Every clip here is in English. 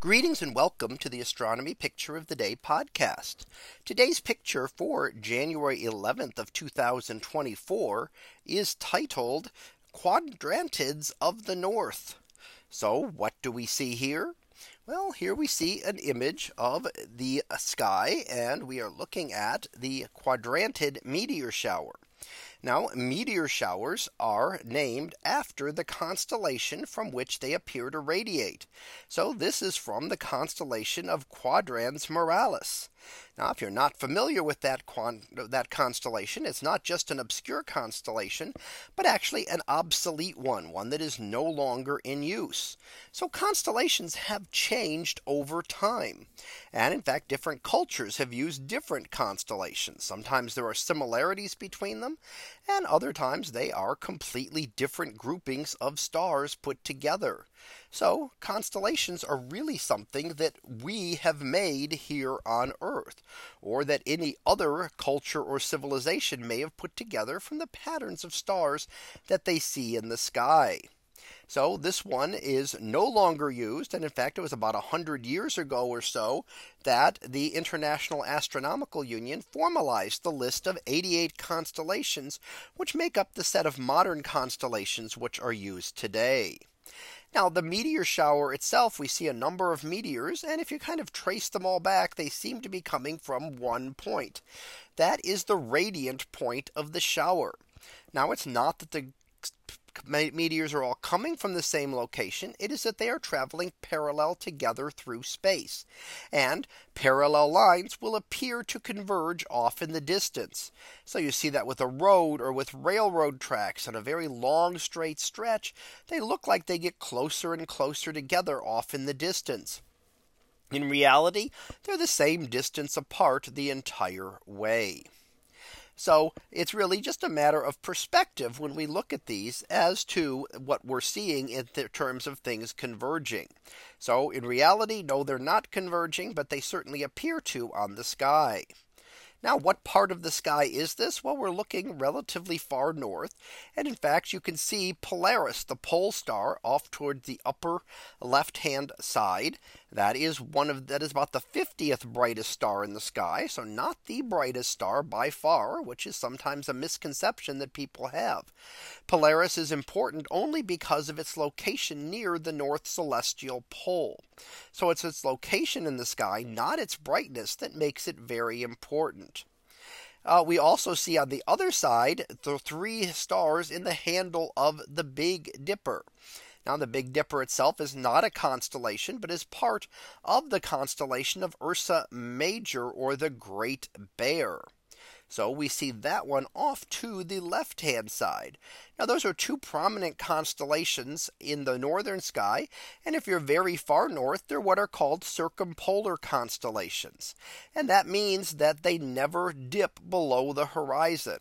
Greetings and welcome to the Astronomy Picture of the Day podcast. Today's picture for January 11th of 2024 is titled Quadrantids of the North. So what do we see here? Well, here we see an image of the sky and we are looking at the quadrantid meteor shower. Now meteor showers are named after the constellation from which they appear to radiate. So this is from the constellation of Quadrans Muralis. Now, if you're not familiar with that that constellation, it's not just an obscure constellation, but actually an obsolete one, one that is no longer in use. So constellations have changed over time. And in fact, different cultures have used different constellations. Sometimes there are similarities between them, and other times they are completely different groupings of stars put together. So constellations are really something that we have made here on Earth, or that any other culture or civilization may have put together from the patterns of stars that they see in the sky. So this one is no longer used. And in fact, it was about a 100 years ago or so that the International Astronomical Union formalized the list of 88 constellations, which make up the set of modern constellations which are used today. Now the meteor shower itself, we see a number of meteors. And if you kind of trace them all back, they seem to be coming from one point. That is the radiant point of the shower. Now it's not that the meteors are all coming from the same location. It is that they are traveling parallel together through space. And parallel lines will appear to converge off in the distance. So you see that with a road or with railroad tracks on a very long straight stretch, they look like they get closer and closer together off in the distance. In reality, they're the same distance apart the entire way. So it's really just a matter of perspective when we look at these as to what we're seeing in terms of things converging. So in reality, no, they're not converging, but they certainly appear to on the sky. Now, what part of the sky is this? Well, we're looking relatively far north. And in fact, you can see Polaris, the pole star off toward the upper left hand side. That is one of that is about the 50th brightest star in the sky. So not the brightest star by far, which is sometimes a misconception that people have. Polaris is important only because of its location near the north celestial pole. So it's its location in the sky, not its brightness that makes it very important. Uh, we also see on the other side the three stars in the handle of the Big Dipper. Now the Big Dipper itself is not a constellation, but is part of the constellation of Ursa Major or the Great Bear. So we see that one off to the left hand side. Now those are two prominent constellations in the northern sky. And if you're very far north, they're what are called circumpolar constellations. And that means that they never dip below the horizon.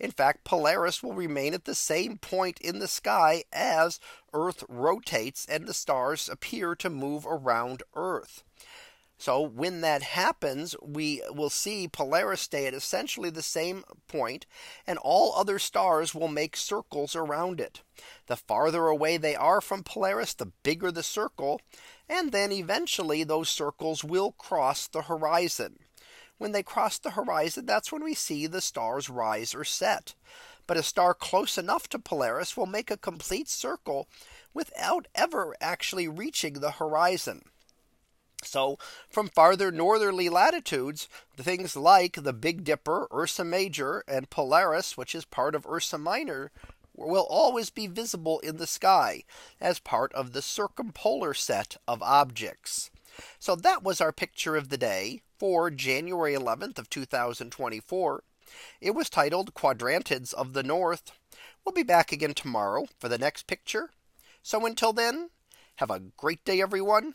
In fact, Polaris will remain at the same point in the sky as Earth rotates and the stars appear to move around Earth. So when that happens, we will see Polaris stay at essentially the same point, and all other stars will make circles around it. The farther away they are from Polaris, the bigger the circle, and then eventually those circles will cross the horizon. When they cross the horizon, that's when we see the stars rise or set. But a star close enough to Polaris will make a complete circle without ever actually reaching the horizon. So from farther northerly latitudes, things like the Big Dipper, Ursa Major, and Polaris, which is part of Ursa Minor, will always be visible in the sky as part of the circumpolar set of objects. So that was our picture of the day for January 11th of 2024. It was titled Quadrantids of the North. We'll be back again tomorrow for the next picture. So until then, have a great day, everyone